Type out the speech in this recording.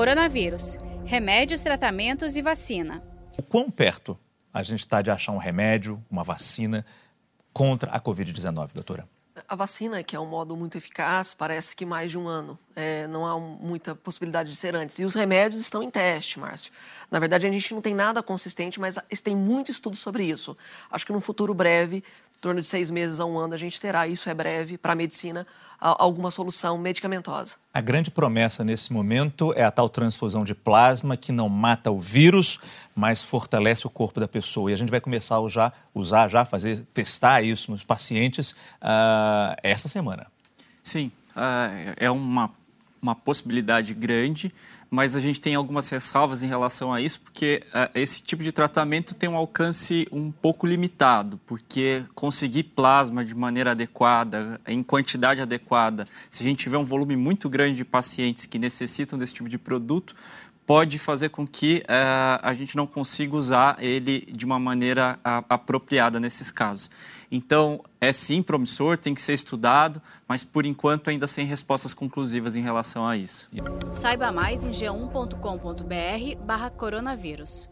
Coronavírus: remédios, tratamentos e vacina. O quão perto a gente está de achar um remédio, uma vacina contra a Covid-19, doutora? A vacina, que é um modo muito eficaz, parece que mais de um ano. É, não há muita possibilidade de ser antes. E os remédios estão em teste, Márcio. Na verdade, a gente não tem nada consistente, mas tem muito estudo sobre isso. Acho que no futuro breve, em torno de seis meses a um ano, a gente terá, isso é breve, para a medicina, alguma solução medicamentosa. A grande promessa nesse momento é a tal transfusão de plasma que não mata o vírus, mas fortalece o corpo da pessoa. E a gente vai começar a usar, usar já, fazer, testar isso nos pacientes uh, essa semana. Sim, uh, é uma, uma possibilidade grande mas a gente tem algumas ressalvas em relação a isso, porque uh, esse tipo de tratamento tem um alcance um pouco limitado, porque conseguir plasma de maneira adequada, em quantidade adequada, se a gente tiver um volume muito grande de pacientes que necessitam desse tipo de produto, pode fazer com que uh, a gente não consiga usar ele de uma maneira uh, apropriada nesses casos. Então, é sim promissor, tem que ser estudado, mas por enquanto ainda sem respostas conclusivas em relação a isso. Saiba mais em g1.com.br/barra coronavírus.